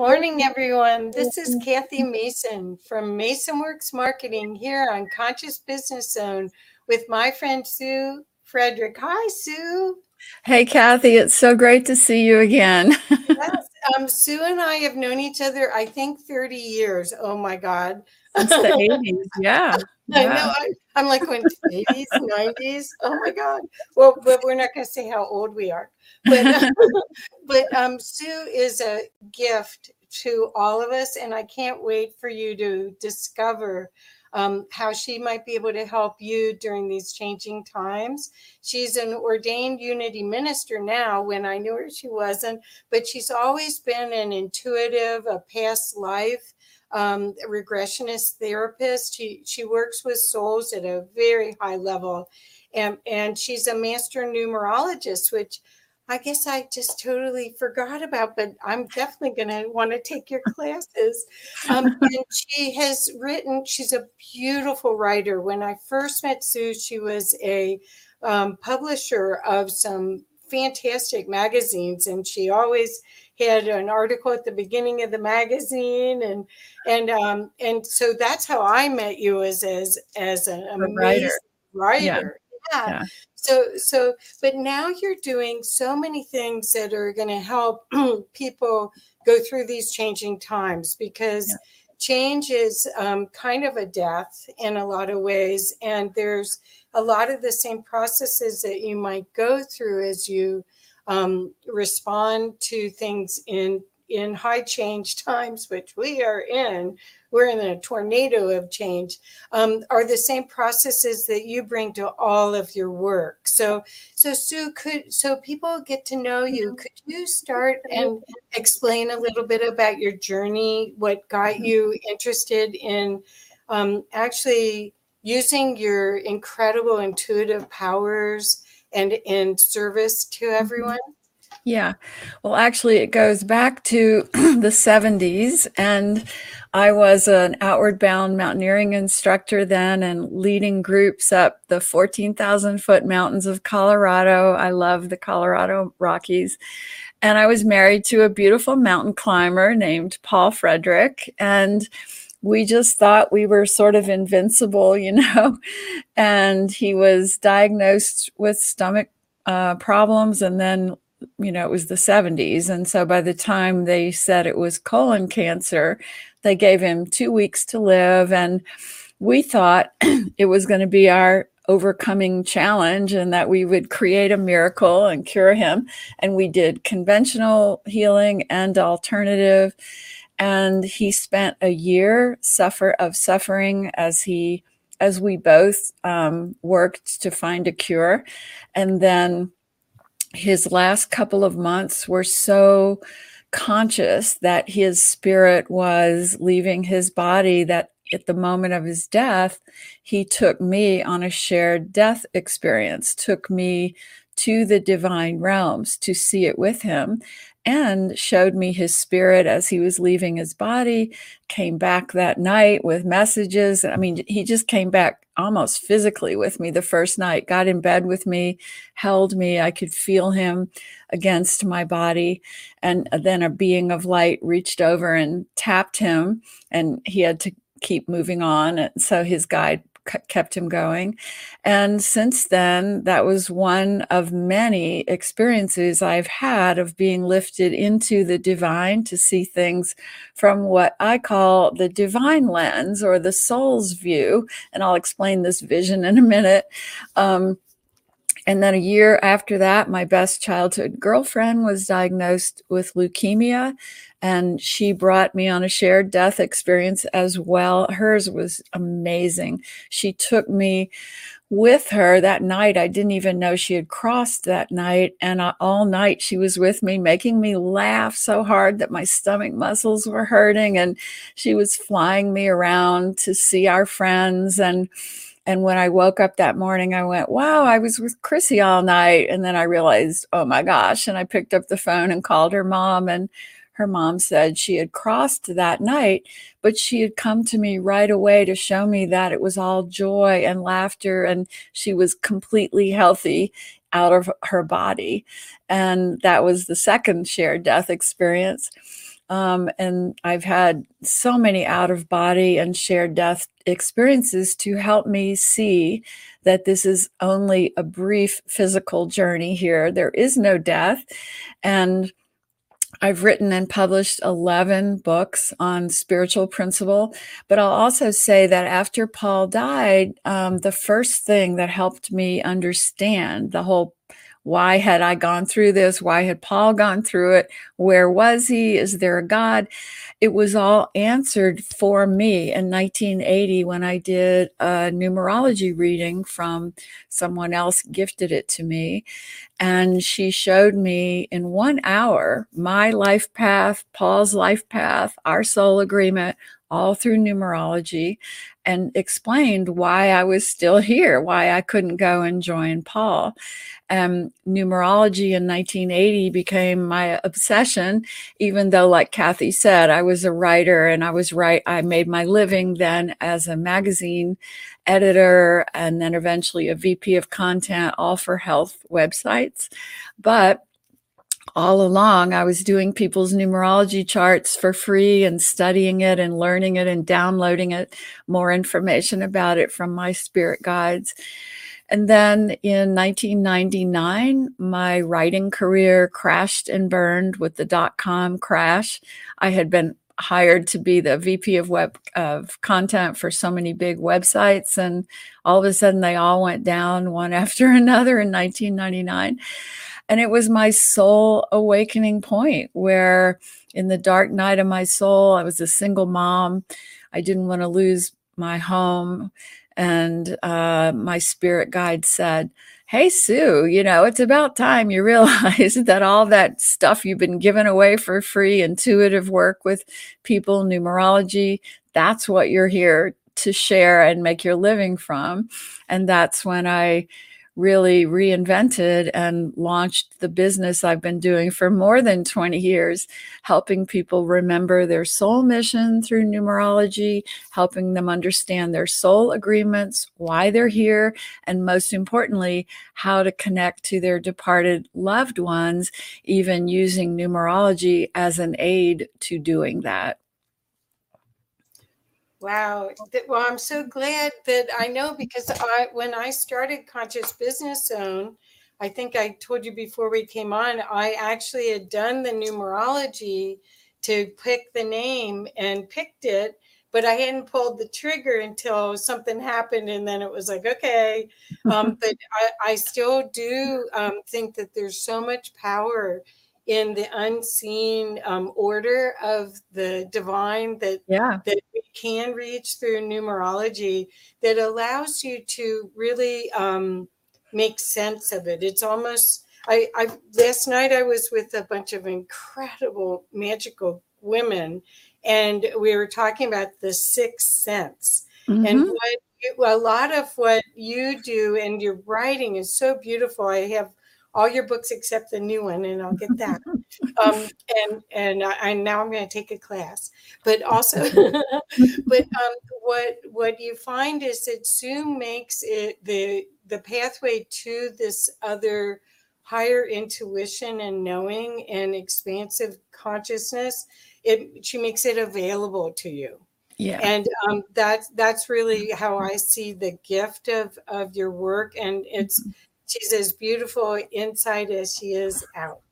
everyone. This is Kathy Mason from Mason Works Marketing here on Conscious Business Zone with my friend Sue Frederick. Hi, Sue. Hey, Kathy. It's so great to see you again. yes, um, Sue and I have known each other, I think, 30 years. Oh my God. Since the 80s. Yeah. I know. I, am like, when 80s, 90s. Oh my God. Well, but we're not going to say how old we are. But, but um, Sue is a gift to all of us. And I can't wait for you to discover um, how she might be able to help you during these changing times. She's an ordained unity minister now. When I knew her, she wasn't, but she's always been an intuitive, a past life um, regressionist therapist. She she works with souls at a very high level, and and she's a master numerologist, which I guess I just totally forgot about, but I'm definitely going to want to take your classes. Um, and she has written, she's a beautiful writer. When I first met Sue, she was a um, publisher of some fantastic magazines, and she always had an article at the beginning of the magazine and and um and so that's how I met you as as as an amazing writer. writer. Yeah. yeah. So, so, but now you're doing so many things that are going to help people go through these changing times because yeah. change is um, kind of a death in a lot of ways. And there's a lot of the same processes that you might go through as you um, respond to things in in high change times, which we are in, we're in a tornado of change, um, are the same processes that you bring to all of your work. So, so Sue, could so people get to know you. Mm-hmm. Could you start and explain a little bit about your journey? What got mm-hmm. you interested in um, actually using your incredible intuitive powers and in service to mm-hmm. everyone? Yeah. Well, actually, it goes back to the 70s. And I was an outward bound mountaineering instructor then and leading groups up the 14,000 foot mountains of Colorado. I love the Colorado Rockies. And I was married to a beautiful mountain climber named Paul Frederick. And we just thought we were sort of invincible, you know. And he was diagnosed with stomach uh, problems and then you know, it was the 70s. And so by the time they said it was colon cancer, they gave him two weeks to live. And we thought it was going to be our overcoming challenge and that we would create a miracle and cure him. And we did conventional healing and alternative. And he spent a year suffer of suffering as he as we both um, worked to find a cure. And then his last couple of months were so conscious that his spirit was leaving his body that at the moment of his death, he took me on a shared death experience, took me to the divine realms to see it with him and showed me his spirit as he was leaving his body came back that night with messages. I mean he just came back almost physically with me the first night got in bed with me held me. I could feel him against my body. And uh, then a being of light reached over and tapped him and he had to keep moving on. And so his guide kept him going. And since then, that was one of many experiences I've had of being lifted into the divine to see things from what I call the divine lens or the soul's view. And I'll explain this vision in a minute. Um, and then a year after that, my best childhood girlfriend was diagnosed with leukemia, and she brought me on a shared death experience as well. Hers was amazing. She took me with her that night. I didn't even know she had crossed that night. And all night she was with me, making me laugh so hard that my stomach muscles were hurting. And she was flying me around to see our friends. And and when I woke up that morning, I went, wow, I was with Chrissy all night. And then I realized, oh my gosh. And I picked up the phone and called her mom. And her mom said she had crossed that night, but she had come to me right away to show me that it was all joy and laughter. And she was completely healthy out of her body. And that was the second shared death experience. Um, and I've had so many out of body and shared death experiences to help me see that this is only a brief physical journey here. There is no death. And I've written and published 11 books on spiritual principle, but I'll also say that after Paul died, um, the first thing that helped me understand the whole why had I gone through this? Why had Paul gone through it? Where was he? Is there a God? It was all answered for me in 1980 when I did a numerology reading from someone else, gifted it to me. And she showed me in one hour my life path, Paul's life path, our soul agreement, all through numerology and explained why I was still here, why I couldn't go and join Paul um, numerology in 1980 became my obsession, even though, like Kathy said, I was a writer and I was right. I made my living then as a magazine editor and then eventually a VP of content, all for health websites. But all along, I was doing people's numerology charts for free and studying it and learning it and downloading it, more information about it from my spirit guides. And then in 1999, my writing career crashed and burned with the dot com crash. I had been hired to be the VP of web of content for so many big websites, and all of a sudden they all went down one after another in 1999. And it was my soul awakening point where, in the dark night of my soul, I was a single mom. I didn't want to lose my home and uh, my spirit guide said, Hey, Sue, you know, it's about time you realize that all that stuff you've been giving away for free, intuitive work with people, numerology, that's what you're here to share and make your living from. And that's when I really reinvented and launched the business I've been doing for more than 20 years, helping people remember their soul mission through numerology, helping them understand their soul agreements, why they're here, and most importantly, how to connect to their departed loved ones, even using numerology as an aid to doing that. Wow. Well, I'm so glad that I know because I when I started Conscious Business Zone, I think I told you before we came on, I actually had done the numerology to pick the name and picked it, but I hadn't pulled the trigger until something happened, and then it was like, okay. Um, but I, I, still do um, think that there's so much power in the unseen um, order of the divine that yeah. that we can reach through numerology that allows you to really um, make sense of it. It's almost I, I last night I was with a bunch of incredible magical women, and we were talking about the sixth sense mm-hmm. and what a lot of what you do and your writing is so beautiful. I have all your books except the new one, and I'll get that. um, and and I, I now I'm going to take a class, but also, but um, what what you find is that Zoom makes it the the pathway to this other higher intuition and knowing and expansive consciousness. It she makes it available to you. Yeah. And um, that's that's really how I see the gift of of your work, and it's She's as beautiful inside as she is out.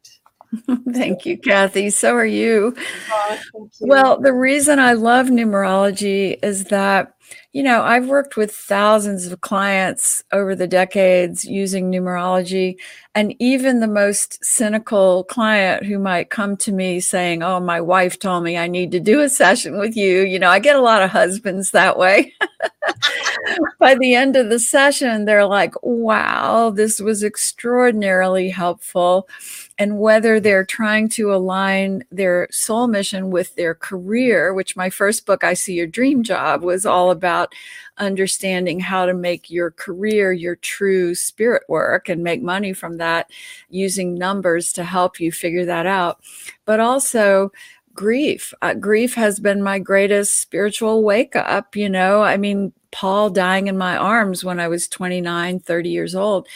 Thank you, Kathy. So are you. Oh, you. Well, the reason I love numerology is that, you know, I've worked with thousands of clients over the decades using numerology. And even the most cynical client who might come to me saying, Oh, my wife told me I need to do a session with you. You know, I get a lot of husbands that way. By the end of the session, they're like, Wow, this was extraordinarily helpful and whether they're trying to align their soul mission with their career, which my first book, I See Your Dream Job, was all about understanding how to make your career your true spirit work and make money from that using numbers to help you figure that out. But also, grief. Uh, grief has been my greatest spiritual wake up. You know, I mean, Paul dying in my arms when I was 29, 30 years old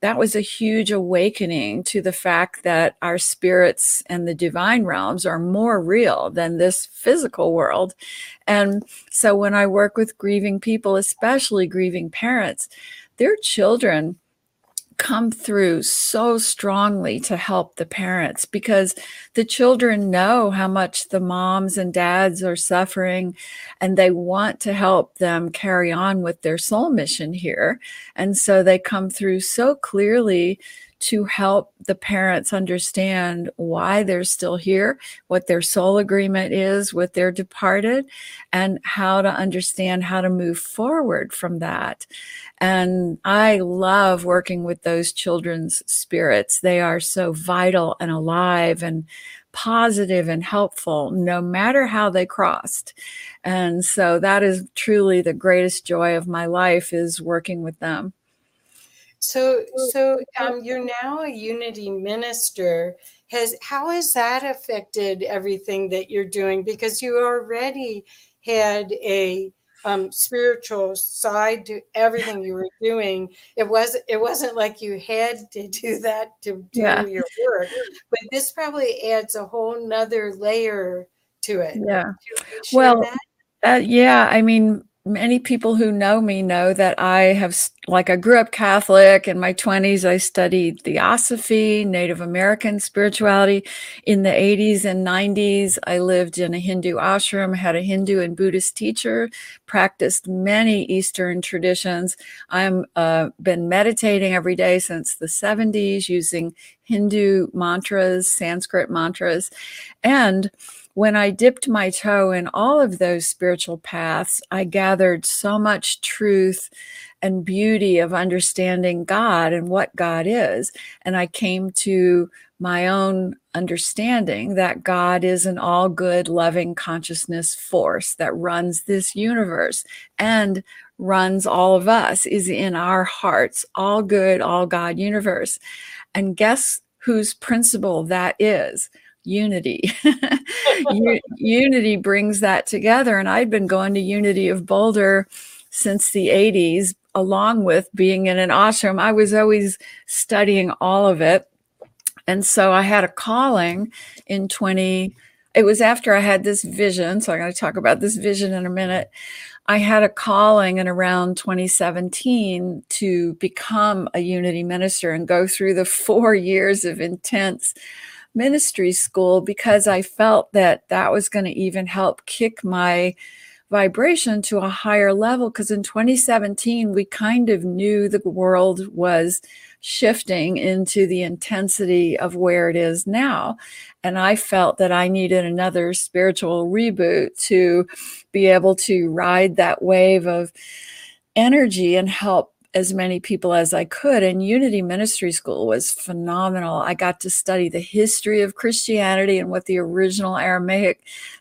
that was a huge awakening to the fact that our spirits and the divine realms are more real than this physical world. And so when I work with grieving people, especially grieving parents, their children come through so strongly to help the parents because the children know how much the moms and dads are suffering and they want to help them carry on with their soul mission here. And so they come through so clearly to help the parents understand why they're still here, what their soul agreement is with their departed, and how to understand how to move forward from that. And I love working with those children's spirits. They are so vital and alive and positive and helpful no matter how they crossed. And so that is truly the greatest joy of my life is working with them. So, so um, you're now a unity minister. Has how has that affected everything that you're doing? Because you already had a um, spiritual side to everything you were doing. It was it wasn't like you had to do that to do yeah. your work, but this probably adds a whole nother layer to it. Yeah. Well, uh, yeah. I mean, many people who know me know that I have, like, I grew up Catholic. In my 20s, I studied Theosophy, Native American spirituality. In the 80s and 90s, I lived in a Hindu ashram, had a Hindu and Buddhist teacher, practiced many Eastern traditions. I've uh, been meditating every day since the 70s using Hindu mantras, Sanskrit mantras, and when I dipped my toe in all of those spiritual paths, I gathered so much truth and beauty of understanding God and what God is. And I came to my own understanding that God is an all good, loving consciousness force that runs this universe and runs all of us, is in our hearts, all good, all God universe. And guess whose principle that is? Unity. unity brings that together. And I'd been going to Unity of Boulder since the 80s, along with being in an ashram. I was always studying all of it. And so I had a calling in 20. It was after I had this vision. So I'm going to talk about this vision in a minute. I had a calling in around 2017 to become a unity minister and go through the four years of intense ministry school because I felt that that was going to even help kick my vibration to a higher level. Because in 2017, we kind of knew the world was shifting into the intensity of where it is now. And I felt that I needed another spiritual reboot to be able to ride that wave of energy and help as many people as I could. And Unity Ministry School was phenomenal. I got to study the history of Christianity and what the original Aramaic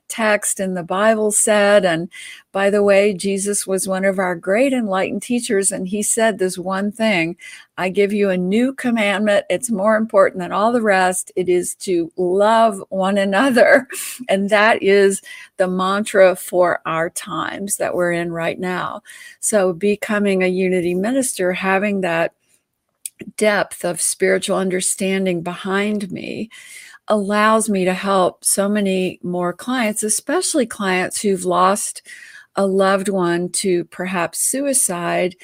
text in the Bible said. And by the way, Jesus was one of our great enlightened teachers, and he said this one thing I give you a new commandment. It's more important than all the rest. It is to love one another. And that is the mantra for our times that we're in right now. So, becoming a unity minister, having that depth of spiritual understanding behind me allows me to help so many more clients, especially clients who've lost a loved one to perhaps suicide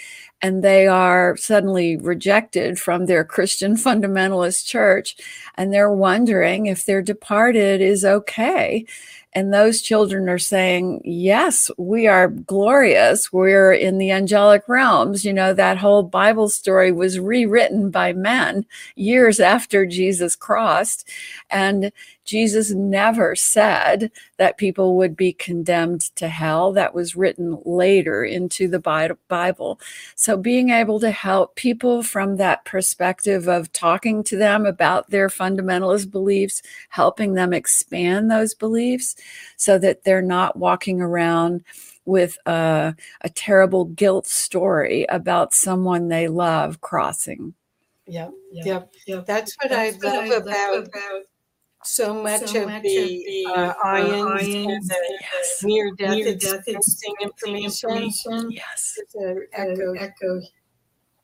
and they are suddenly rejected from their Christian fundamentalist church and they're wondering if their departed is okay and those children are saying, Yes, we are glorious. We're in the angelic realms. You know, that whole Bible story was rewritten by men years after Jesus crossed. And Jesus never said that people would be condemned to hell. That was written later into the Bible. So, being able to help people from that perspective of talking to them about their fundamentalist beliefs, helping them expand those beliefs so that they're not walking around with a, a terrible guilt story about someone they love crossing. Yep, yep, yep. That's what That's I love, what I about, love about so much so of much the, of the uh, ions, and the yes. near death, near death information. information. Yes. It's an echo. echo.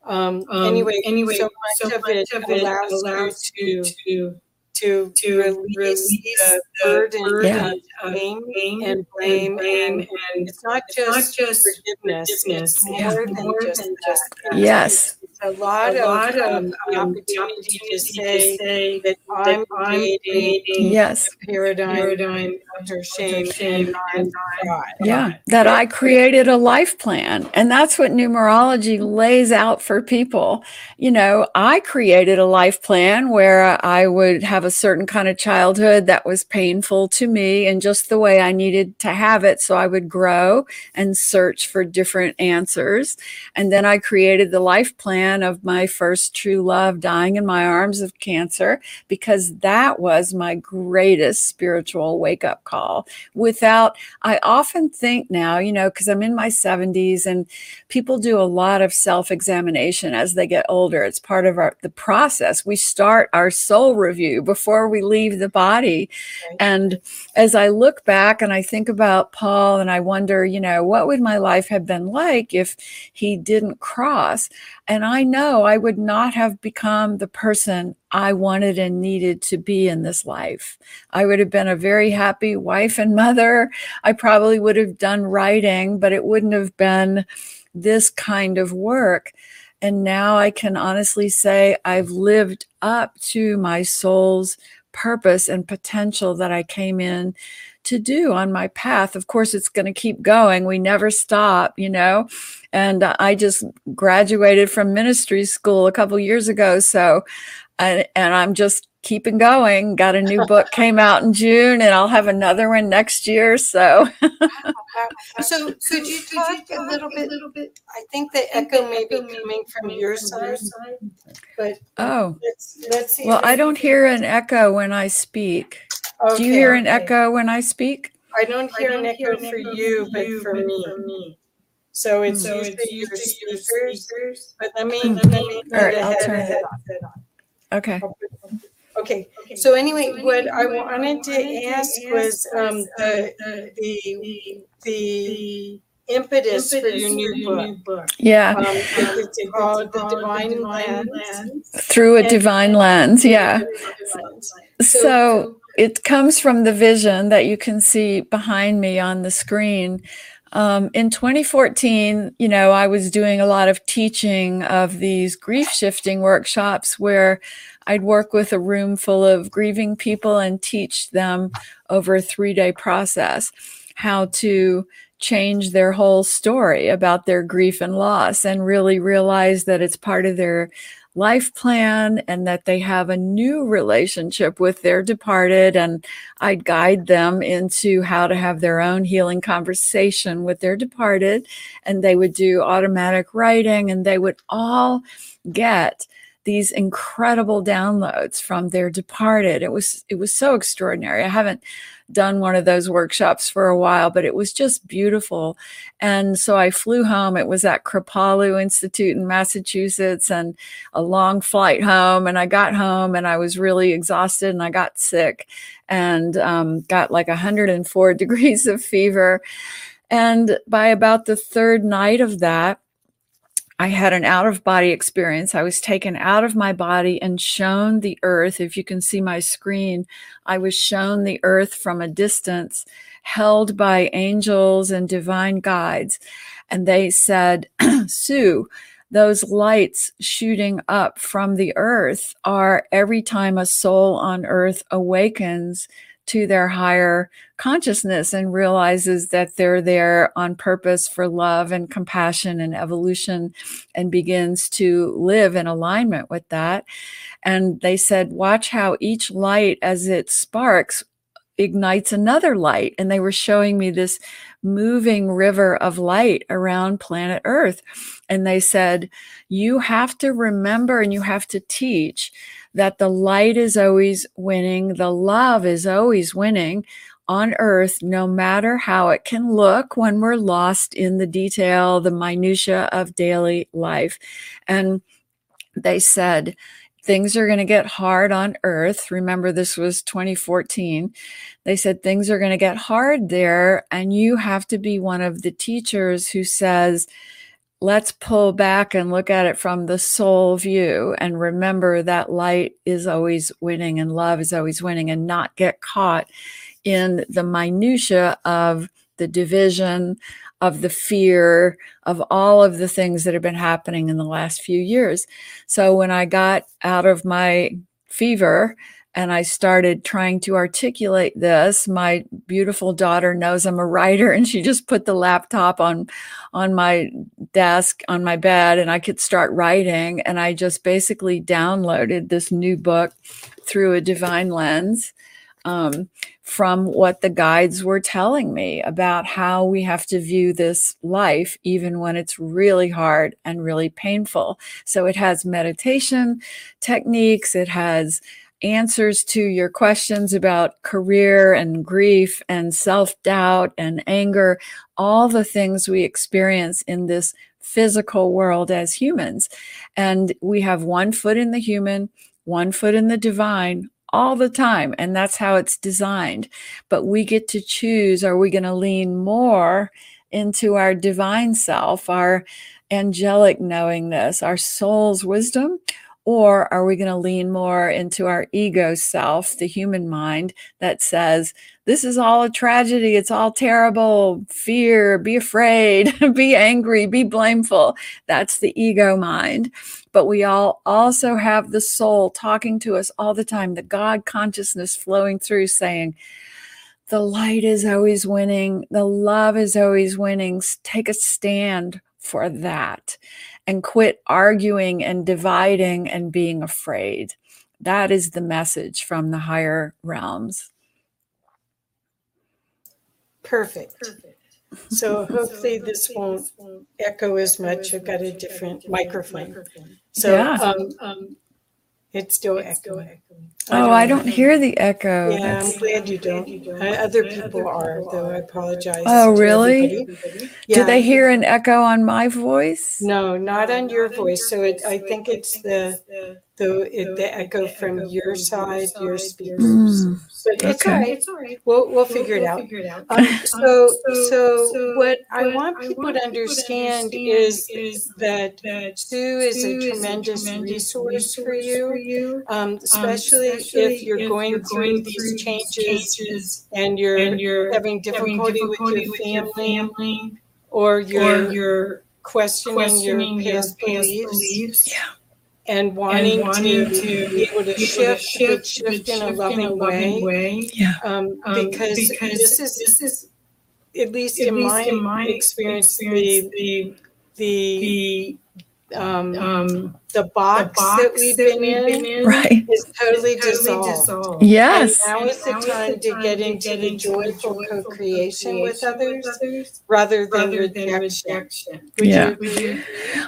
Um, anyway, anyway, so much, of, it allows, allows you to to, to release, release the, the burden, burden of blame and blame. And, and it's not just, not just forgiveness, forgiveness, it's more, than, more just than just that. Yes. It's a lot, a lot of, um, the opportunity to say, say that I'm creating yes. a paradigm, paradigm under shame, shame and God. Yeah, that I created a life plan. And that's what numerology lays out for people. You know, I created a life plan where I would have a certain kind of childhood that was painful to me and just the way I needed to have it. So I would grow and search for different answers. And then I created the life plan of my first true love dying in my arms of cancer because that was my greatest spiritual wake up call. Without, I often think now, you know, because I'm in my 70s and people do a lot of self examination as they get older. It's part of our, the process. We start our soul review before we leave the body. Right. And as I look back and I think about Paul and I wonder, you know, what would my life have been like if he didn't cross? And I know I would not have become the person I wanted and needed to be in this life. I would have been a very happy wife and mother. I probably would have done writing, but it wouldn't have been this kind of work. And now I can honestly say I've lived up to my soul's purpose and potential that I came in to do on my path. Of course, it's going to keep going. We never stop, you know. And uh, I just graduated from ministry school a couple years ago. So, and, and I'm just keeping going. Got a new book came out in June, and I'll have another one next year. So, so could you talk a little bit? A little bit. I think the echo may be coming from your side, but oh, let's, let's see. Well, I don't hear an echo when I speak. Okay, Do you hear an echo when I speak? I don't hear, I don't an, echo an for you, but for me. So it's hmm. so usually your speakers, speakers. But let me, hmm. let me All right, I'll turn it on. Okay. Okay. okay. So anyway, so what I wanted to wanted ask, was um, the, the, the, the impetus, for your new, your book. new book. Yeah. Um, it's called The Divine, divine Lens. Through a Divine Lens, yeah. So, so it comes from the vision that you can see behind me on the screen. Um, in 2014, you know, I was doing a lot of teaching of these grief shifting workshops where I'd work with a room full of grieving people and teach them over a three day process how to change their whole story about their grief and loss and really realize that it's part of their life plan and that they have a new relationship with their departed. And I'd guide them into how to have their own healing conversation with their departed. And they would do automatic writing and they would all get these incredible downloads from their departed. It was it was so extraordinary. I haven't done one of those workshops for a while, but it was just beautiful. And so I flew home. It was at Kripalu Institute in Massachusetts and a long flight home. And I got home and I was really exhausted and I got sick and um, got like 104 degrees of fever. And by about the third night of that, I had an out of body experience. I was taken out of my body and shown the earth. If you can see my screen, I was shown the earth from a distance, held by angels and divine guides. And they said, Sue, those lights shooting up from the earth are every time a soul on earth awakens to their higher consciousness and realizes that they're there on purpose for love and compassion and evolution and begins to live in alignment with that. And they said, watch how each light as it sparks ignites another light. And they were showing me this moving river of light around planet Earth. And they said, you have to remember and you have to teach that the light is always winning, the love is always winning on earth, no matter how it can look when we're lost in the detail, the minutia of daily life. And they said, things are going to get hard on earth. Remember, this was 2014. They said things are going to get hard there, and you have to be one of the teachers who says, let's pull back and look at it from the soul view and remember that light is always winning and love is always winning and not get caught in the minutia of the division of the fear of all of the things that have been happening in the last few years. So when i got out of my fever and I started trying to articulate this. My beautiful daughter knows I'm a writer and she just put the laptop on on my desk on my bed and I could start writing and I just basically downloaded this new book through a divine lens um, from what the guides were telling me about how we have to view this life, even when it's really hard and really painful. So it has meditation techniques, it has answers to your questions about career and grief and self doubt and anger, all the things we experience in this physical world as humans. And we have one foot in the human, one foot in the divine all the time. And that's how it's designed. But we get to choose are we going to lean more into our divine self, our angelic knowingness, our soul's wisdom? Or are we going to lean more into our ego self, the human mind that says, this is all a tragedy. It's all terrible. Fear, be afraid, be angry, be blameful. That's the ego mind. But we all also have the soul talking to us all the time, the God consciousness flowing through saying, the light is always winning. The love is always winning. Take a stand for that and quit arguing and dividing and being afraid. That is the message from the higher realms. Perfect. Perfect. So hopefully this won't echo as much. I've got a different microphone. So yeah. um, um, it's still it's echoing. Oh, I don't hear the echo. Yeah, I'm glad you don't. other people are, though. I apologize. Oh, really? Yeah. Do they hear an echo on my voice? No, not on your voice. So it, I think it's the the it, the echo from your side, your speakers. Mm. But it's okay. all right. It's all right. We'll we'll figure it out. Um, so so what I want people to understand is is that Sue is a tremendous resource for you, um, especially if you're going through these changes and you're having difficulty with your family or you're questioning your past beliefs. Yeah and wanting, and wanting to, to, be able to shift, shift, shift in a loving, way. way. Yeah. Um, um, because, because this is this is at least, at in, least my in my experience, experience the, the, the um, um the box, the box that we've been, in, been in right. is totally, totally dissolved. dissolved. Yes. And now is the time to get into the joyful co creation with others rather than rejection. yeah.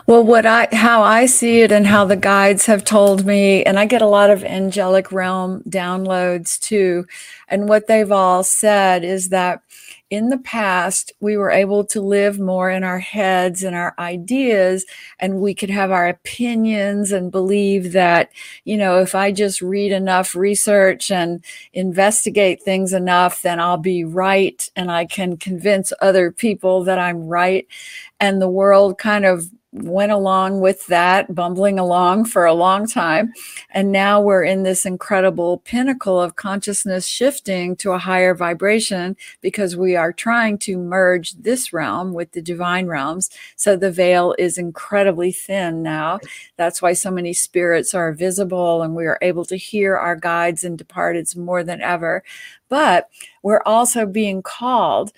Well, what I, how I see it and how the guides have told me, and I get a lot of angelic realm downloads too. And what they've all said is that in the past, we were able to live more in our heads and our ideas, and we could have our opinions and believe that, you know, if I just read enough research and investigate things enough, then I'll be right and I can convince other people that I'm right. And the world kind of went along with that, bumbling along for a long time. And now we're in this incredible pinnacle of consciousness shifting to a higher vibration because we are trying to merge this realm with the divine realms. So the veil is incredibly thin now. That's why so many spirits are visible and we are able to hear our guides and departeds more than ever. But we're also being called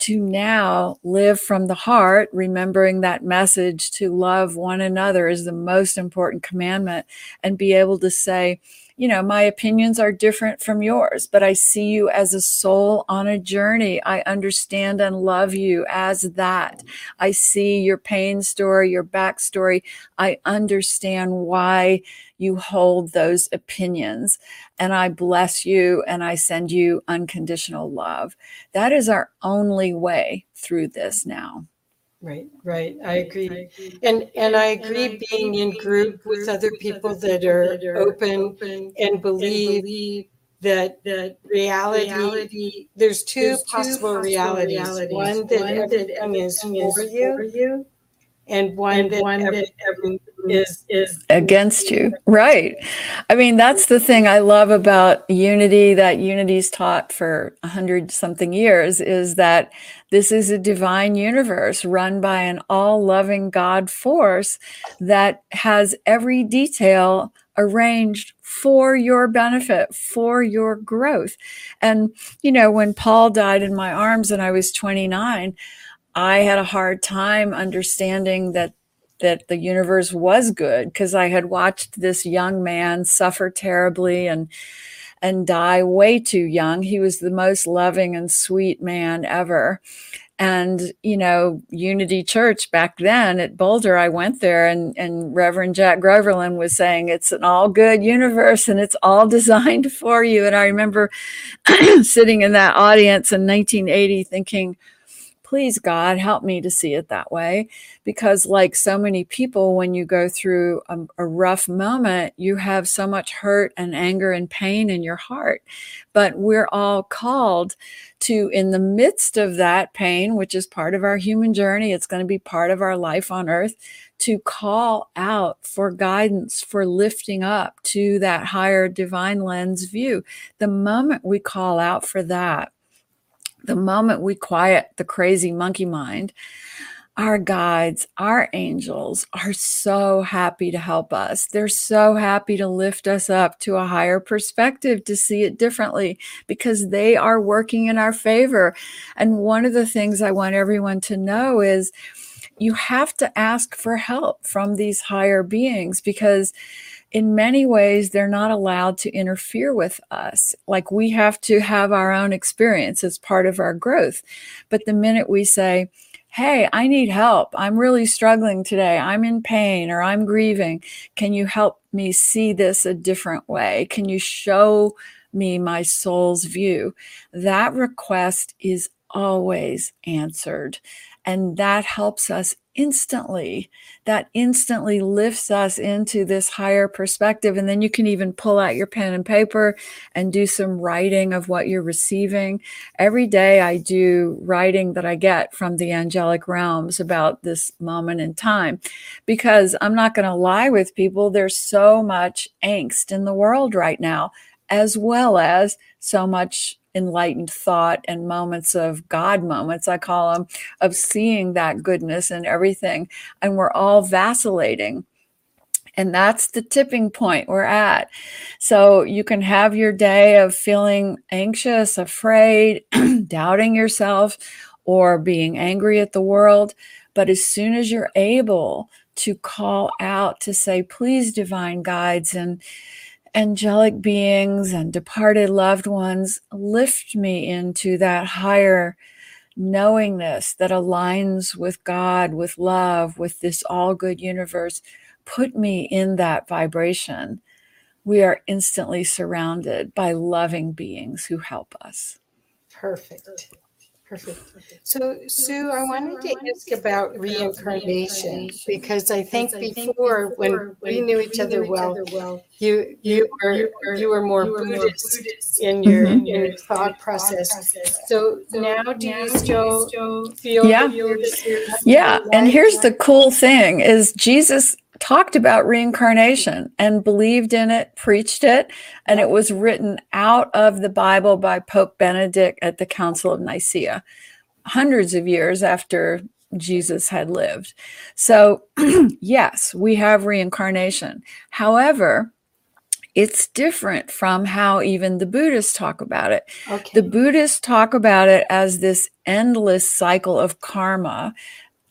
to now live from the heart, remembering that message to love one another is the most important commandment, and be able to say, you know, my opinions are different from yours, but I see you as a soul on a journey. I understand and love you as that. I see your pain story, your backstory. I understand why you hold those opinions. And I bless you and I send you unconditional love. That is our only way through this now. Right, right. I agree. And and I agree being in group with other people that are open and believe that that reality there's two possible realities. One that everything is you for you and one and that, one every, that is is against you right i mean that's the thing i love about unity that unity's taught for a hundred something years is that this is a divine universe run by an all-loving god force that has every detail arranged for your benefit, for your growth. And, you know, when Paul died in my arms and I was 29, I had a hard time understanding that that the universe was good because I had watched this young man suffer terribly and and die way too young. He was the most loving and sweet man ever. And, you know, Unity Church back then at Boulder, I went there and, and Reverend Jack Groverland was saying it's an all good universe and it's all designed for you. And I remember sitting in that audience in 1980 thinking, please God, help me to see it that way. Because, like so many people, when you go through a, a, rough moment, you have so much hurt and anger and pain in your heart. But we're all called to, in the midst of that pain, which is part of our human journey, it's going to be part of our life on earth, to call out for guidance, for lifting up to that higher divine lens view. The moment we call out for that, the moment we quiet the crazy monkey mind, our guides, our angels are so happy to help us. They're so happy to lift us up to a higher perspective to see it differently because they are working in our favor. And one of the things I want everyone to know is you have to ask for help from these higher beings because in many ways, they're not allowed to interfere with us. Like we have to have our own experience as part of our growth. But the minute we say, Hey, I need help. I'm really struggling today. I'm in pain or I'm grieving. Can you help me see this a different way? Can you show me my soul's view? That request is always answered. And that helps us instantly. That instantly lifts us into this higher perspective. And then you can even pull out your pen and paper and do some writing of what you're receiving. Every day I do writing that I get from the angelic realms about this moment in time because I'm not going to lie with people. There's so much angst in the world right now, as well as so much enlightened thought and moments of God moments, I call them, of seeing that goodness and everything. And we're all vacillating. And that's the tipping point we're at. So you can have your day of feeling anxious, afraid, doubting yourself, or being angry at the world. But as soon as you're able to call out to say, please, divine guides, and angelic beings and departed loved ones lift me into that higher knowingness that aligns with God, with love, with this all good universe. Put me in that vibration. We are instantly surrounded by loving beings who help us. Perfect. Perfect. So, Sue, I wanted to ask about reincarnation because I think before, when we knew each other well, you you were you were more Buddhist in your in your thought process. So now, do you still feel? Yeah, yeah. And here's the cool thing: is Jesus talked about reincarnation and believed in it, preached it, and it was written out of the Bible by Pope Benedict at the Council of Nicaea, hundreds of years after Jesus had lived. So, yes, we have reincarnation. However, it's different from how even the Buddhists talk about it. Okay. The Buddhists talk about it as this endless cycle of karma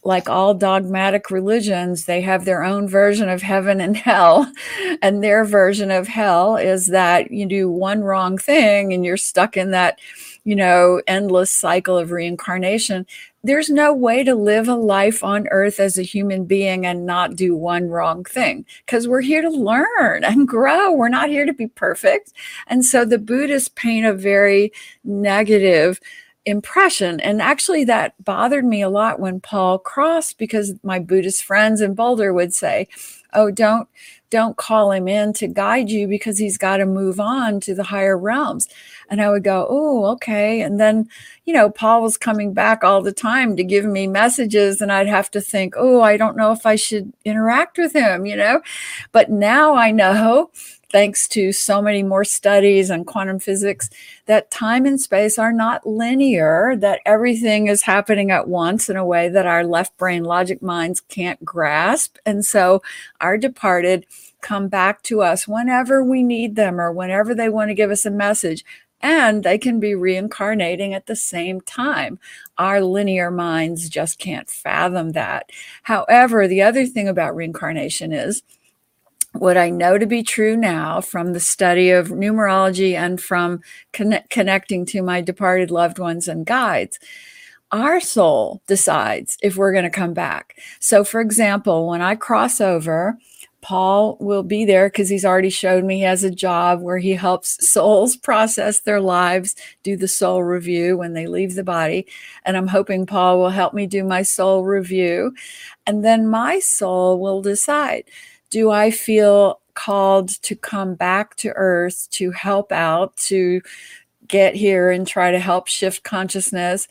like all dogmatic religions, they have their own version of heaven and hell. And their version of hell is that you do one wrong thing and you're stuck in that, you know, endless cycle of reincarnation. There's no way to live a life on earth as a human being and not do one wrong thing because we're here to learn and grow. We're not here to be perfect. And so the Buddhists paint a very negative, impression. And actually, that bothered me a lot when Paul crossed because my Buddhist friends in Boulder would say, Oh, don't don't call him in to guide you because he's got to move on to the higher realms. And I would go, oh, okay. And then, you know, Paul was coming back all the time to give me messages, and I'd have to think, oh, I don't know if I should interact with him, you know. But now I know thanks to so many more studies on quantum physics, that time and space are not linear, that everything is happening at once in a way that our left brain logic minds can't grasp. And so our departed come back to us whenever we need them or whenever they want to give us a message. And they can be reincarnating at the same time. Our linear minds just can't fathom that. However, the other thing about reincarnation is what I know to be true now from the study of numerology and from connecting to my departed loved ones and guides. Our soul decides if we're going to come back. So, for example, when I cross over, Paul will be there because he's already showed me he has a job where he helps souls process their lives, do the soul review when they leave the body. And I'm hoping Paul will help me do my soul review. And then my soul will decide do I feel called to come back to earth to help out, to get here and try to help shift consciousness?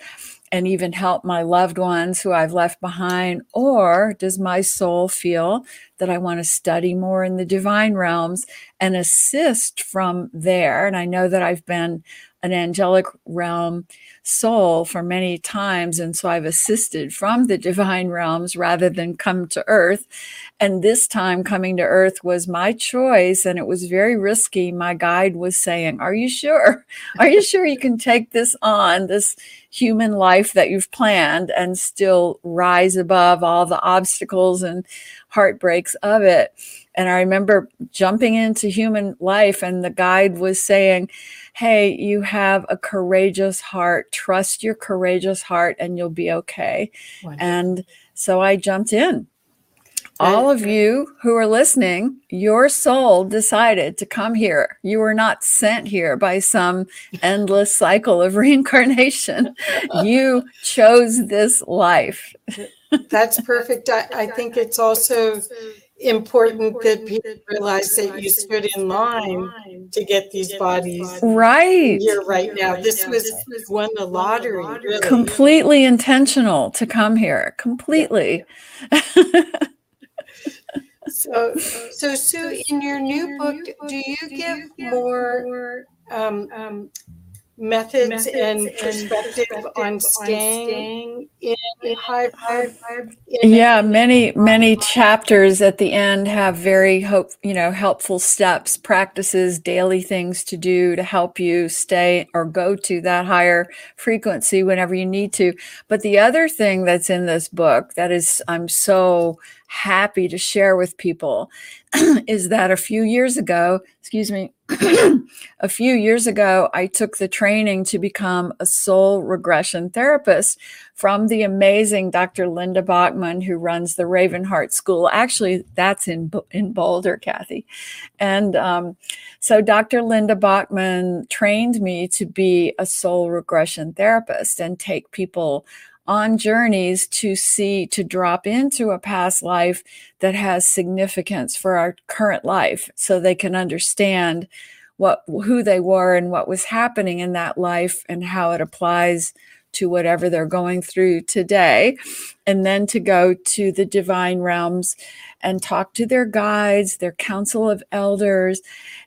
and even help my loved ones who I've left behind? Or does my soul feel that I want to study more in the divine realms and assist from there? And I know that I've been an angelic realm soul for many times. And so I've assisted from the divine realms rather than come to earth. And this time coming to earth was my choice and it was very risky. My guide was saying, Are you sure? Are you sure you can take this on, this human life that you've planned, and still rise above all the obstacles and heartbreaks of it? And I remember jumping into human life, and the guide was saying, Hey, you have a courageous heart. Trust your courageous heart, and you'll be okay. Wonderful. And so I jumped in. All of you who are listening, your soul decided to come here. You were not sent here by some endless cycle of reincarnation. you chose this life. That's perfect. I, I think it's also important that people realize that you stood in line to get these bodies right here right now. This was won the lottery. Really. Completely intentional to come here. Completely. so, so Sue, in your new book, do you give more um, um, methods, methods and perspective, perspective on staying, in, in high vibe. Yeah, many many chapters at the end have very hope, you know, helpful steps, practices, daily things to do to help you stay or go to that higher frequency whenever you need to. But the other thing that's in this book that is I'm so happy to share with people is that a few years ago, excuse me, a few years ago, I took the training to become a soul regression therapist from the amazing Dr. Linda Backman, who runs the Ravenheart School. Actually, that's in in Boulder, Kathy. And um, so, Dr. Linda Backman trained me to be a soul regression therapist and take people on journeys to see, to drop into a past life that has significance for our current life so they can understand what who they were and what was happening in that life and how it applies to whatever they're going through today. And then to go to the divine realms and talk to their guides their council of elders.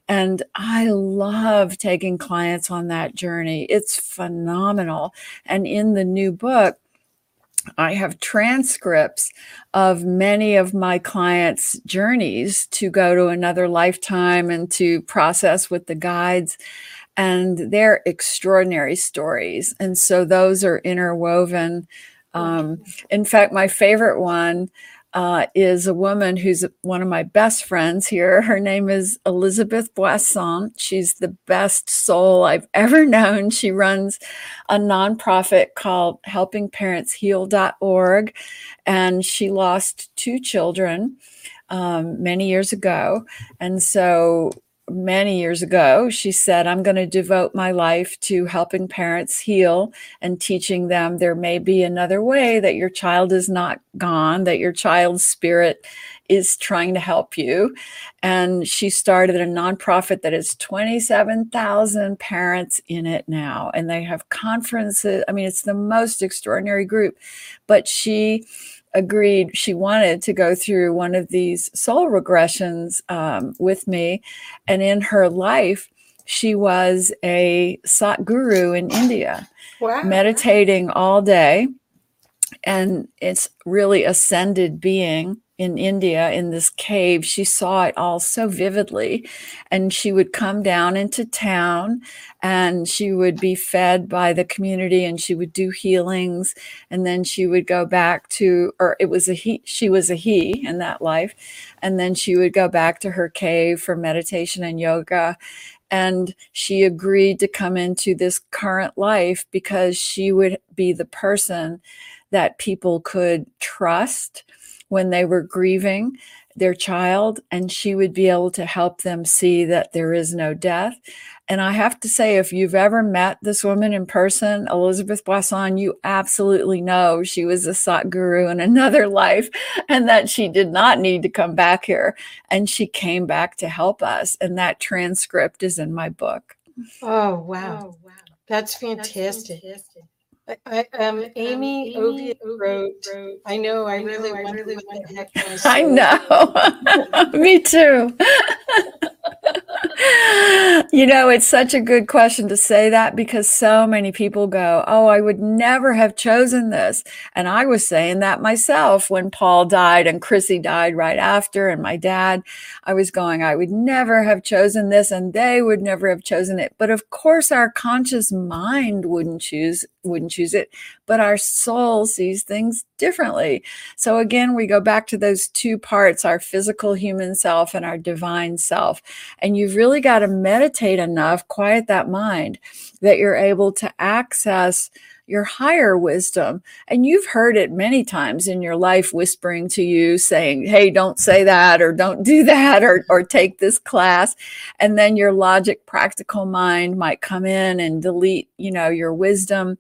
And i love taking clients on that journey. It's phenomenal. And in the new book I have transcripts of many of my clients' journeys to go to another lifetime and to process with the guides. And they're extraordinary stories. And so those are interwoven. Um, in fact, my favorite one uh, is a woman who's one of my best friends here. Her name is Elizabeth Boisson. She's the best soul I've ever known. She runs a nonprofit called helpingparentsheal.org, and she lost two children um, many years ago. And so many years ago, she said, I'm going to devote my life to helping parents heal and teaching them there may be another way that your child is not gone, that your child's spirit is trying to help you. And she started a nonprofit that has 27,000 parents in it now. And they have conferences. I mean, it's the most extraordinary group. But she agreed she wanted to go through one of these soul regressions um, with me. And in her life, she was a Sat guru in India, wow. meditating all day. And it's really ascended being in India in this cave. She saw it all so vividly. And she would come down into town and she would be fed by the community and she would do healings. And then she would go back to, or it was a he, she was a he in that life. And then she would go back to her cave for meditation and yoga. And she agreed to come into this current life because she would be the person that people could trust when they were grieving their child, and she would be able to help them see that there is no death. And I have to say, if you've ever met this woman in person, Elizabeth Boisson, you absolutely know she was a Sat guru in another life and that she did not need to come back here. And she came back to help us. And that transcript is in my book. Oh, wow. Oh, wow. That's fantastic. That's fantastic. I, um, um, Amy, Amy wrote, wrote, I know, I really, I really what the heck I know. Me too. you know, it's such a good question to say that because so many people go, Oh, I would never have chosen this. And I was saying that myself when Paul died and Chrissy died right after, and my dad. I was going, I would never have chosen this, and they would never have chosen it. But of course, our conscious mind wouldn't choose wouldn't choose it, but our soul sees things differently. So again, we go back to those two parts, our physical human self and our divine self. And you've really got to meditate enough, quiet that mind that you're able to access your higher wisdom. And you've heard it many times in your life whispering to you, saying, Hey, don't say that, or don't do that, or, or take this class. And then your logic, practical mind might come in and delete, you know, your wisdom.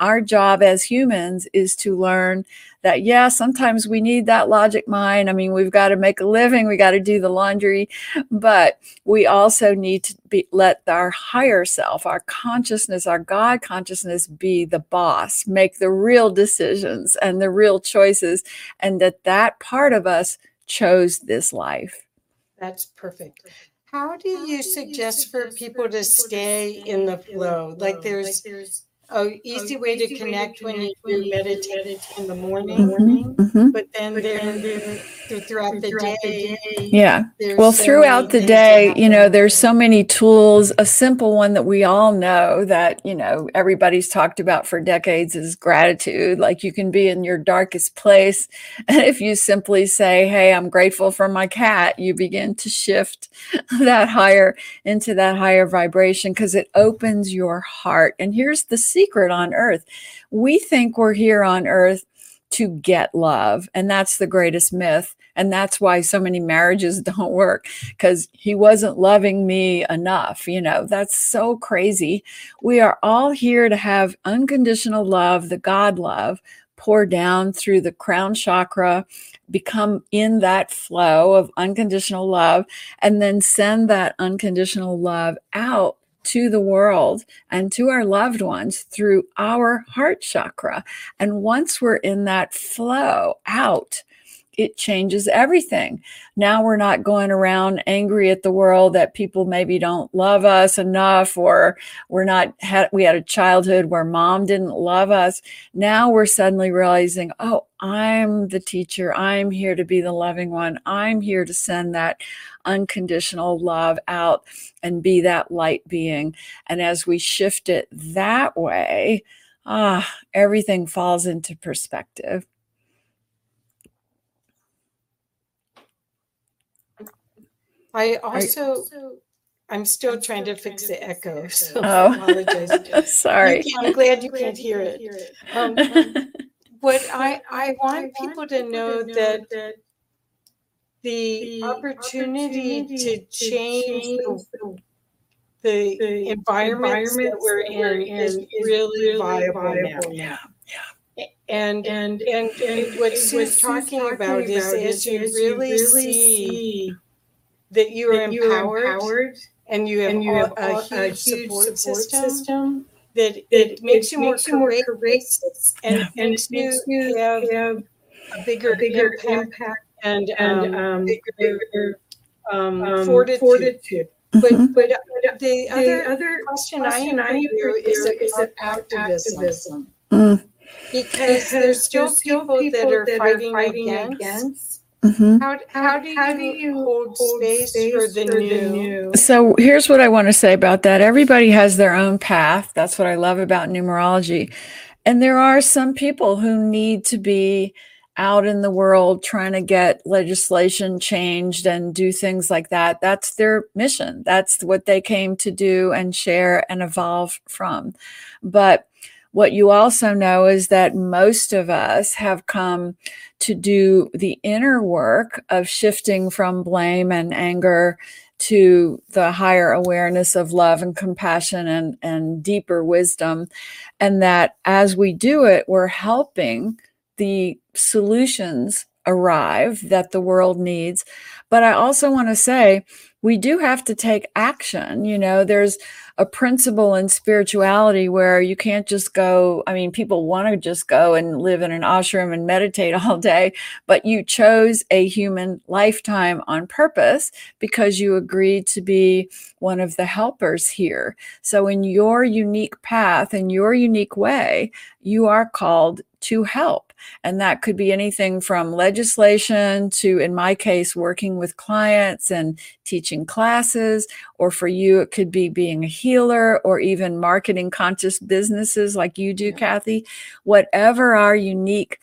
Our job as humans is to learn that yeah sometimes we need that logic mind. I mean we've got to make a living we got to do the laundry but we also need to be let our higher self our consciousness our god consciousness be the boss make the real decisions and the real choices and that that part of us chose this life. That's perfect. How do you suggest for people to stay in the flow? like there's a easy way to connect when you do meditate in the morning, mm-hmm, mm-hmm. but then, then throughout the day. Yeah. Well, so throughout the day, you know, there's so many tools. A simple one that we all know that, you know, everybody's talked about for decades is gratitude. Like you can be in your darkest place. And if you simply say, Hey, I'm grateful for my cat, you begin to shift that higher into that higher vibration because it opens your heart. And here's the secret on earth we think we're here on earth to get love. And that's the greatest myth. And that's why so many marriages don't work because he wasn't loving me enough. You know, that's so crazy. We are all here to have unconditional love, the God love, pour down through the crown chakra, become in that flow of unconditional love, and then send that unconditional love out to the world and to our loved ones through our heart chakra. And once we're in that flow out, it changes everything. Now we're not going around angry at the world that people maybe don't love us enough, or we're not had we had a childhood where mom didn't love us. Now we're suddenly realizing, oh, I'm the teacher. I'm here to be the loving one. I'm here to send that unconditional love out and be that light being. And as we shift it that way, ah, everything falls into perspective. I also, I'm still trying to fix the echo, so I Oh. apologize. Sorry. I'm glad you can't hear it. Um, What I, I want people to know that the, opportunity, to change, the, the, environment that we're in is really viable, now. Yeah, And and and, and what Sue's talking about is as you really see that you are empowered and you have, and you have a, a, huge support, support system, that it, makes you more courageous and, yeah. and makes you have, have a bigger, bigger impact, impact and, and um, um bigger um, um, fortitude. fortitude. Mm-hmm. But, but the, the other, other question, question I have here is, is about activism. activism. Mm. Because, because there's still, still people, people that are that fighting, fighting against, against Mm-hmm. How, how, do you, how do you hold space, space for, the, for new? the new? So here's what I want to say about that. Everybody has their own path. That's what I love about numerology. And there are some people who need to be out in the world trying to get legislation changed and do things like that. That's their mission. That's what they came to do and share and evolve from. But what you also know is that most of us have come to do the inner work of shifting from blame and anger to the higher awareness of love and compassion and, and deeper wisdom. And that as we do it, we're helping the solutions arrive that the world needs. But I also want to say, we do have to take action. You know, there's a principle in spirituality where you can't just go. I mean, people want to just go and live in an ashram and meditate all day, but you chose a human lifetime on purpose because you agreed to be one of the helpers here. So, in your unique path, in your unique way, you are called to help. And that could be anything from legislation to, in my case, working with clients and teaching classes. Or for you, it could be being a healer or even marketing conscious businesses like you do, yeah. Kathy. Whatever our unique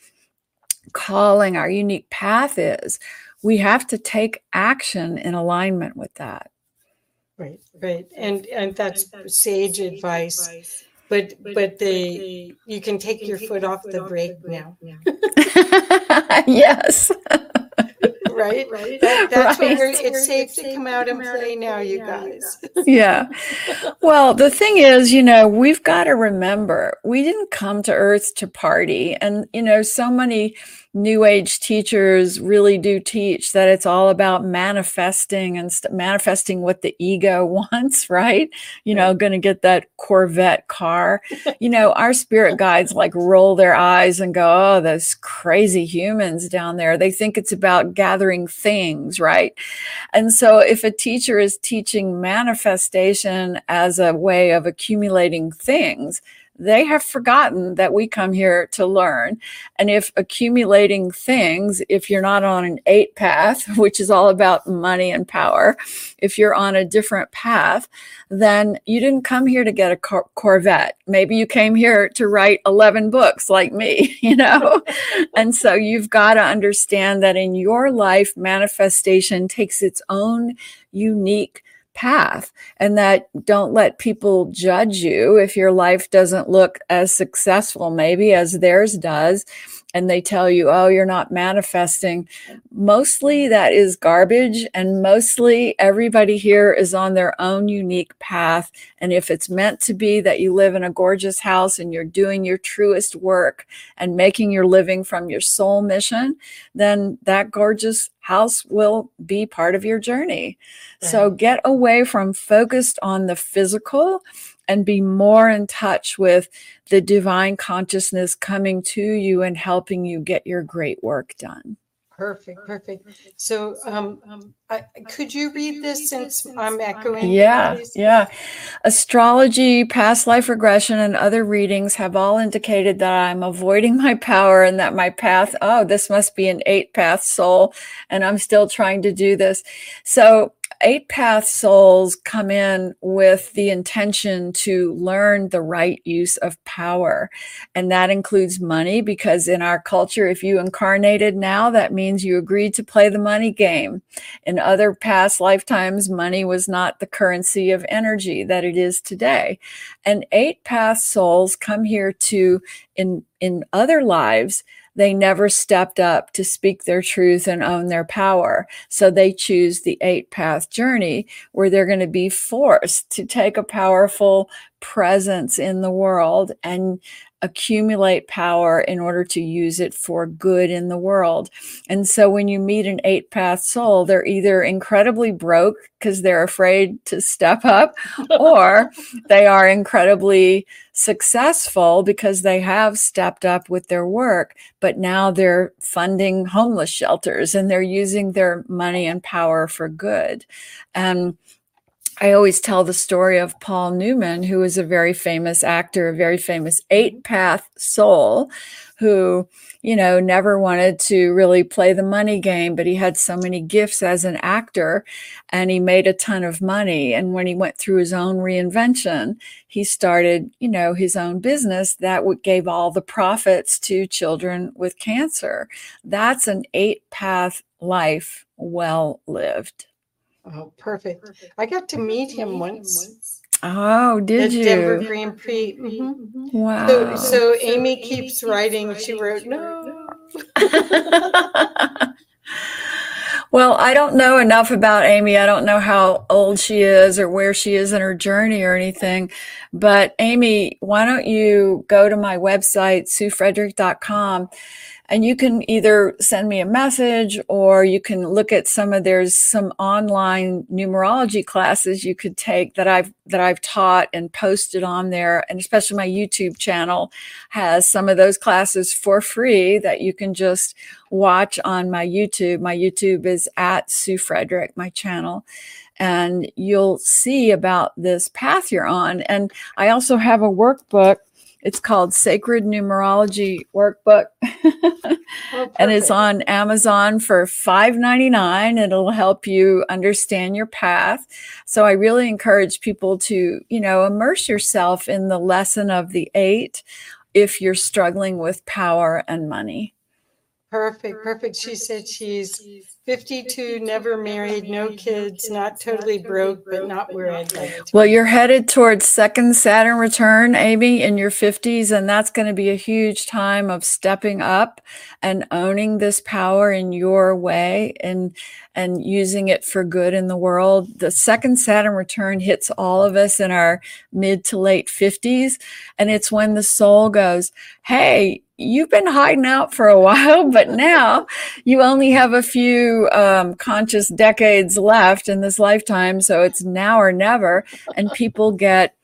calling, our unique path is, we have to take action in alignment with that. Right, right. And and that's, and that's sage, sage advice. advice but but, but the you can take your foot off the brake now. yes. right? Right. That, that's right. where it's safe to come out and play now, you guys. yeah. Well, the thing is, you know, we've got to remember we didn't come to Earth to party. And, you know, so many new age teachers really do teach that it's all about manifesting and st- manifesting what the ego wants, right? You know, going to get that Corvette car. you know, our spirit guides like roll their eyes and go, oh, those crazy humans down there. They think it's about gathering things, right? And so if a teacher is teaching manifestation as a way of accumulating things, they have forgotten that we come here to learn. And if accumulating things, if you're not on an eight path, which is all about money and power, if you're on a different path, then you didn't come here to get a cor- Corvette. Maybe you came here to write 11 books like me, you know? and so you've got to understand that in your life, manifestation takes its own unique path and that don't let people judge you if your life doesn't look as successful maybe as theirs does and they tell you, oh, you're not manifesting. Mostly that is garbage. And mostly everybody here is on their own unique path. And if it's meant to be that you live in a gorgeous house and you're doing your truest work and making your living from your soul mission, then that gorgeous house will be part of your journey. Right. So get away from focused on the physical and be more in touch with the divine consciousness coming to you and helping you get your great work done. Perfect, perfect. So, um, I, could you read this since I'm echoing? Yeah, yeah. Astrology, past life regression, and other readings have all indicated that I'm avoiding my power and that my path, oh, this must be an eight path soul, and I'm still trying to do this. So, eight path souls come in with the intention to learn the right use of power. And that includes money, because in our culture, if you incarnated now, that means you agreed to play the money game. In other past lifetimes, money was not the currency of energy that it is today. And eight path souls come here to, in, in other lives, they never stepped up to speak their truth and own their power. So they choose the eight path journey where they're going to be forced to take a powerful presence in the world and accumulate power in order to use it for good in the world. And so when you meet an eight path soul, they're either incredibly broke because they're afraid to step up, or they are incredibly successful because they have stepped up with their work, but now they're funding homeless shelters and they're using their money and power for good. And I always tell the story of Paul Newman, who is a very famous actor, a very famous eight path soul who, you know, never wanted to really play the money game, but he had so many gifts as an actor and he made a ton of money. And when he went through his own reinvention, he started, you know, his own business that gave all the profits to children with cancer. That's an eight path life well lived. Oh, perfect. I got to meet him once. Oh, did you? The Denver Grand Prix. Mm-hmm. Wow. So, so Amy keeps writing. She wrote, no. well, I don't know enough about Amy. I don't know how old she is or where she is in her journey or anything. But Amy, why don't you go to my website, suefrederick.com and you can either send me a message or you can look at some of there's some online numerology classes you could take that I've that I've taught and posted on there and especially my YouTube channel has some of those classes for free that you can just watch on my YouTube. My YouTube is at Sue Frederick, my channel and you'll see about this path you're on. And I also have a workbook it's called Sacred Numerology Workbook. oh, and it's on Amazon for $5.99. It'll help you understand your path. So I really encourage people to, you know, immerse yourself in the lesson of the eight if you're struggling with power and money. Perfect, perfect. She said she's 52, never married, no kids, not totally broke, but not where I'd like to. Well, you're headed towards second Saturn return, Amy, in your 50s, and that's going to be a huge time of stepping up and owning this power in your way and and using it for good in the world. The second Saturn return hits all of us in our mid to late 50s, and it's when the soul goes, "Hey, you've been hiding out for a while, but now you only have a few um, conscious decades left in this lifetime. So it's now or never. And people get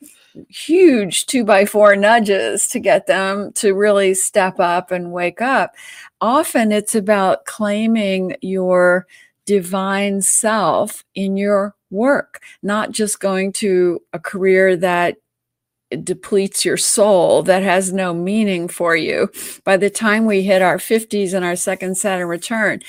huge two by four nudges to get them to really step up and wake up. Often it's about claiming your divine self in your work, not just going to a career that depletes your soul that has no meaning for you. By the time we hit our 50s and our second Saturn return,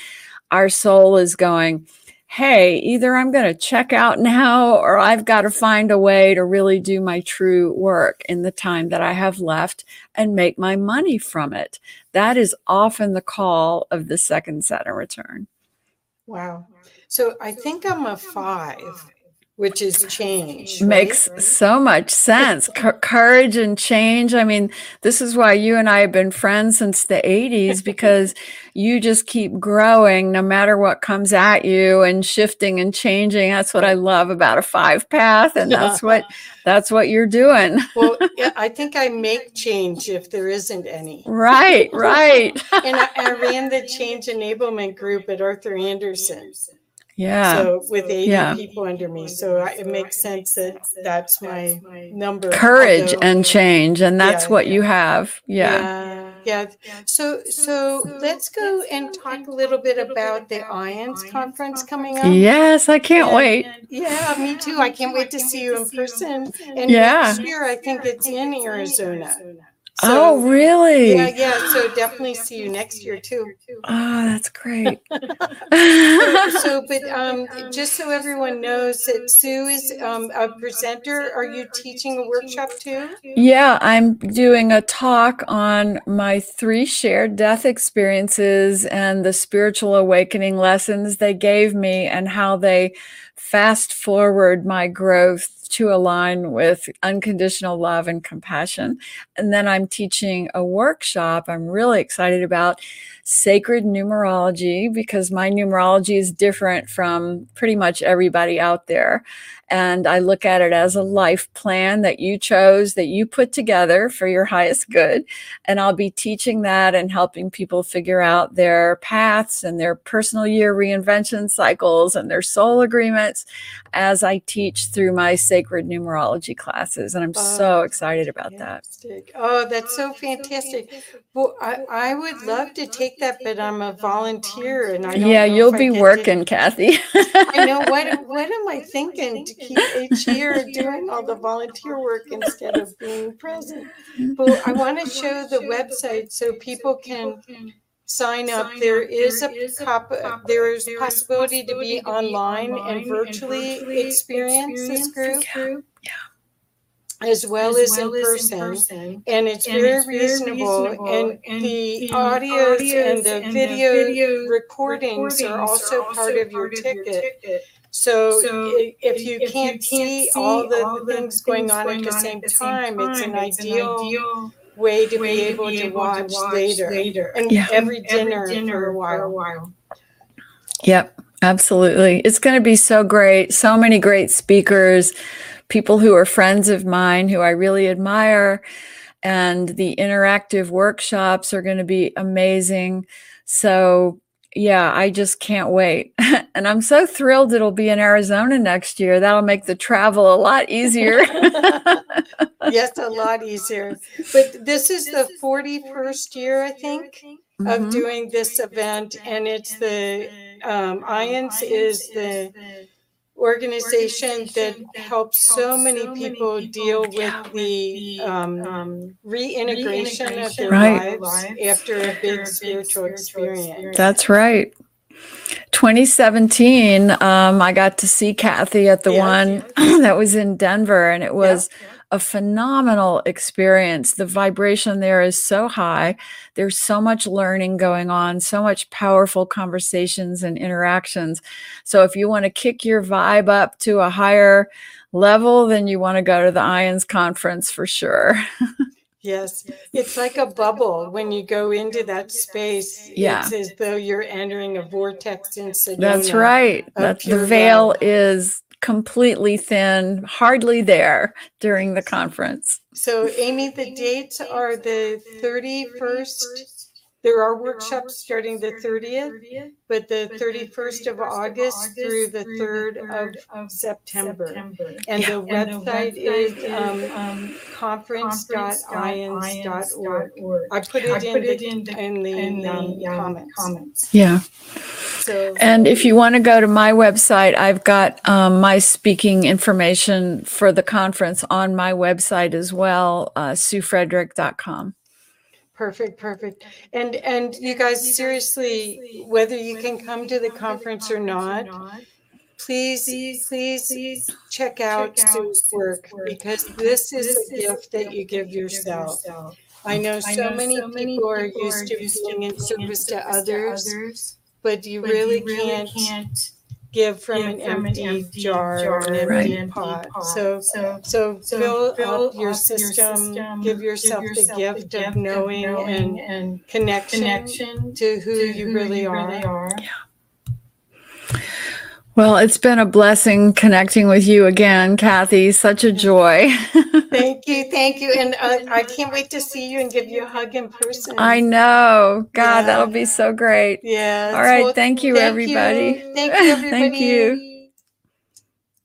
our soul is going, hey, either I'm going to check out now or I've got to find a way to really do my true work in the time that I have left and make my money from it. That is often the call of the second Saturn return. Wow. So I think I'm a five which is change makes right? so much sense. C- courage and change. I mean this is why you and i have been friends since the 80s because you just keep growing no matter what comes at you and shifting and changing. That's what i love about a five path and that's what that's what you're doing. Well yeah, i think i make change if there isn't any. Right right. And I, I ran the change enablement group at arthur andersen yeah. So with 80 yeah. people under me. So I, it makes sense that that's my number. Courage although, and change. And that's yeah, what yeah. you have. Yeah. yeah. So, so let's go and talk a little bit about the IANDS conference coming up. Yes, I can't and, wait. Yeah, me too. I can't wait to see you in person. And yeah. next year, I think it's in Arizona. So, oh, really? Yeah, yeah. So definitely see you next year too. Oh, that's great. so, so, but um, just so everyone knows that Sue is um, a presenter. Are you teaching a workshop too? Yeah, I'm doing a talk on my three shared death experiences and the spiritual awakening lessons they gave me and how they fast forward my growth to align with unconditional love and compassion. And then I'm teaching a workshop I'm really excited about sacred numerology because my numerology is different from pretty much everybody out there. And I look at it as a life plan that you chose, that you put together for your highest good. And I'll be teaching that and helping people figure out their paths and their personal year reinvention cycles and their soul agreements as I teach through my sacred numerology classes. And I'm oh, so excited about fantastic. that. Oh, that's so fantastic. Well, I, I would love to take that, but I'm a volunteer and I know. Yeah, you'll be working, to... Kathy. I know what what am I thinking to keep each year doing all the volunteer work instead of being present? But I want to show the website so people can sign up. There is a cop, uh, there is possibility to be online and virtually experience this group. Yeah as well as, as, well in, person. in, person. and it's and very it's reasonable. reasonable. And, and the, the audios, audios, and the and video, the video recordings, recordings, are also, are also part, of your, ticket. your ticket. So, so if, if, you, if can't, you can't see all the, all the things going on at the same time, time, it's an it's ideal, ideal way to way be able, to, be able watch, to watch later. later. And yeah. every dinner, every dinner for a while. For a while. Yep, absolutely. It's going to be so great. So many great speakers people who are friends of mine who I really admire. And the interactive workshops are going to be amazing. So, yeah, I just can't wait. and I'm so thrilled it'll be in Arizona next year. That'll make the travel a lot easier. yes, a lot easier. But this is the 41st year, I think, mm-hmm. of doing this event. And it's the um, IANDS is the organization that helps so many people deal with the um, um reintegration of their right. lives after a big spiritual experience. That's right. 2017, um, I got to see Kathy at the yeah, one yeah. that was in Denver, and it was yeah, a phenomenal experience. The vibration there is so high. There's so much learning going on, so much powerful conversations and interactions. So, if you want to kick your vibe up to a higher level, then you want to go to the IANDS conference for sure. Yes, it's like a bubble when you go into that space. Yeah, it's as though you're entering a vortex in Sedona. That's right. That's the veil love. is completely thin, hardly there during the conference. So, Amy, the dates are the 31st there are workshops starting the 30th, but the 31st of August through the 3rd of September. And the website is um, um conference.iands.org. I put it in the, in the um, um comments. Yeah. So, and if you want to go to my website, I've got um, my speaking information for the conference on my website as well, uh, suefrederick.com. Perfect, perfect. And and you guys seriously, whether you can come to the conference or not, please please check out Sue's work because this is a gift that you give yourself. I know so many people are used to being in service to others, but you really can't give from give an from empty, an empty jar, jar or an empty pot. pot. So, so, so, so fill, fill up your system, system, give yourself, give yourself the, gift the gift of knowing, of knowing and, and connection, connection to who, to you, who really you really are. Yeah. Well, it's been a blessing connecting with you again, Kathy. Such a joy. thank you. Thank you. And uh, I can't wait to see you and give you a hug in person. I know. God, yeah. that'll be so great. Yeah. All right. Well, thank you, thank everybody. You. Thank you, everybody. thank you.